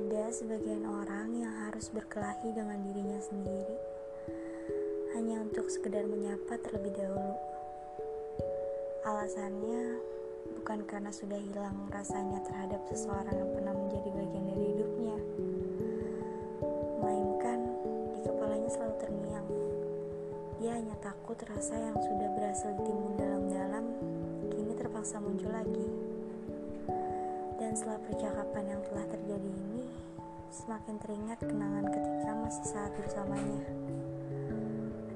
Ada sebagian orang yang harus berkelahi dengan dirinya sendiri hanya untuk sekedar menyapa terlebih dahulu. Alasannya bukan karena sudah hilang rasanya terhadap seseorang yang pernah menjadi bagian dari hidupnya, melainkan di kepalanya selalu terngiang. Dia hanya takut rasa yang sudah berhasil ditimbun dalam-dalam kini terpaksa muncul lagi. Dan setelah percakapan yang telah terjadi ini, semakin teringat kenangan ketika masih saat bersamanya.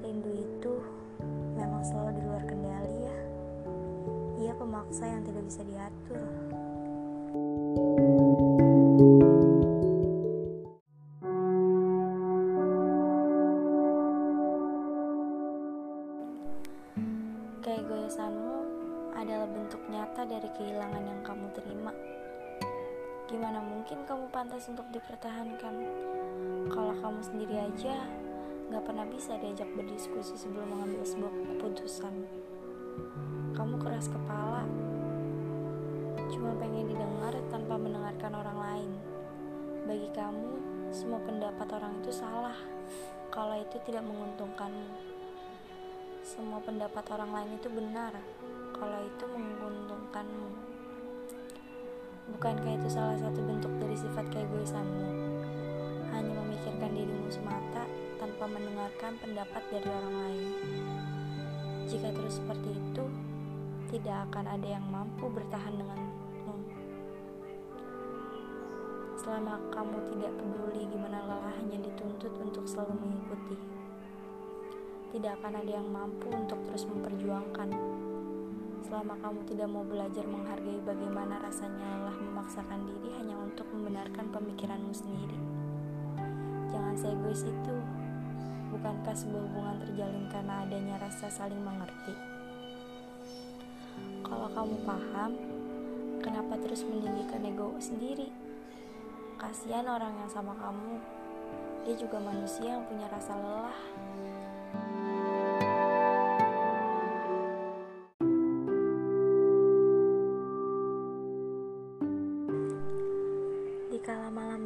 Rindu itu memang selalu di luar kendali ya. Ia pemaksa yang tidak bisa diatur. Keegoisanmu adalah bentuk nyata dari kehilangan yang kamu terima. Mungkin kamu pantas untuk dipertahankan kalau kamu sendiri aja gak pernah bisa diajak berdiskusi sebelum mengambil sebuah keputusan. Kamu keras kepala, cuma pengen didengar tanpa mendengarkan orang lain. Bagi kamu, semua pendapat orang itu salah kalau itu tidak menguntungkanmu. Semua pendapat orang lain itu benar kalau itu menguntungkanmu. Bukankah itu salah satu bentuk dari sifat keegoisanmu? Hanya memikirkan dirimu semata tanpa mendengarkan pendapat dari orang lain. Jika terus seperti itu, tidak akan ada yang mampu bertahan denganmu. Selama kamu tidak peduli gimana lelahnya dituntut untuk selalu mengikuti, tidak akan ada yang mampu untuk terus memperjuangkan selama kamu tidak mau belajar menghargai bagaimana rasanya lelah memaksakan diri hanya untuk membenarkan pemikiranmu sendiri. Jangan seegois itu. Bukankah sebuah hubungan terjalin karena adanya rasa saling mengerti? Kalau kamu paham, kenapa terus meninggikan ego sendiri? Kasihan orang yang sama kamu. Dia juga manusia yang punya rasa lelah.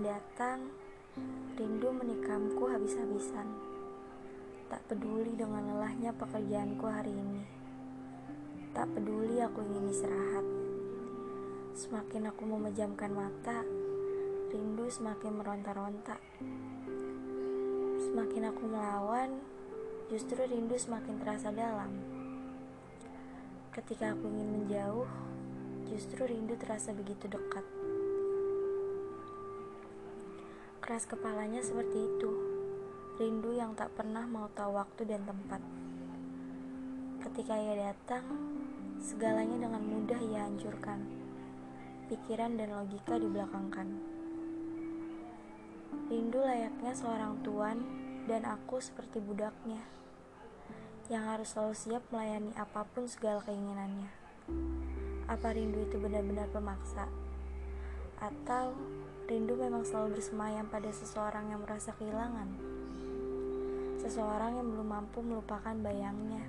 Datang, rindu menikamku habis-habisan. Tak peduli dengan lelahnya pekerjaanku hari ini. Tak peduli aku ingin istirahat. Semakin aku memejamkan mata, rindu semakin meronta-ronta. Semakin aku melawan, justru rindu semakin terasa dalam. Ketika aku ingin menjauh, justru rindu terasa begitu dekat. Keras kepalanya seperti itu, rindu yang tak pernah mau tahu waktu dan tempat. Ketika ia datang, segalanya dengan mudah ia hancurkan. Pikiran dan logika dibelakangkan. Rindu layaknya seorang tuan dan aku seperti budaknya yang harus selalu siap melayani apa pun segala keinginannya. Apa rindu itu benar-benar pemaksa? Atau rindu memang selalu bersemayam pada seseorang yang merasa kehilangan? Seseorang yang belum mampu melupakan bayangnya.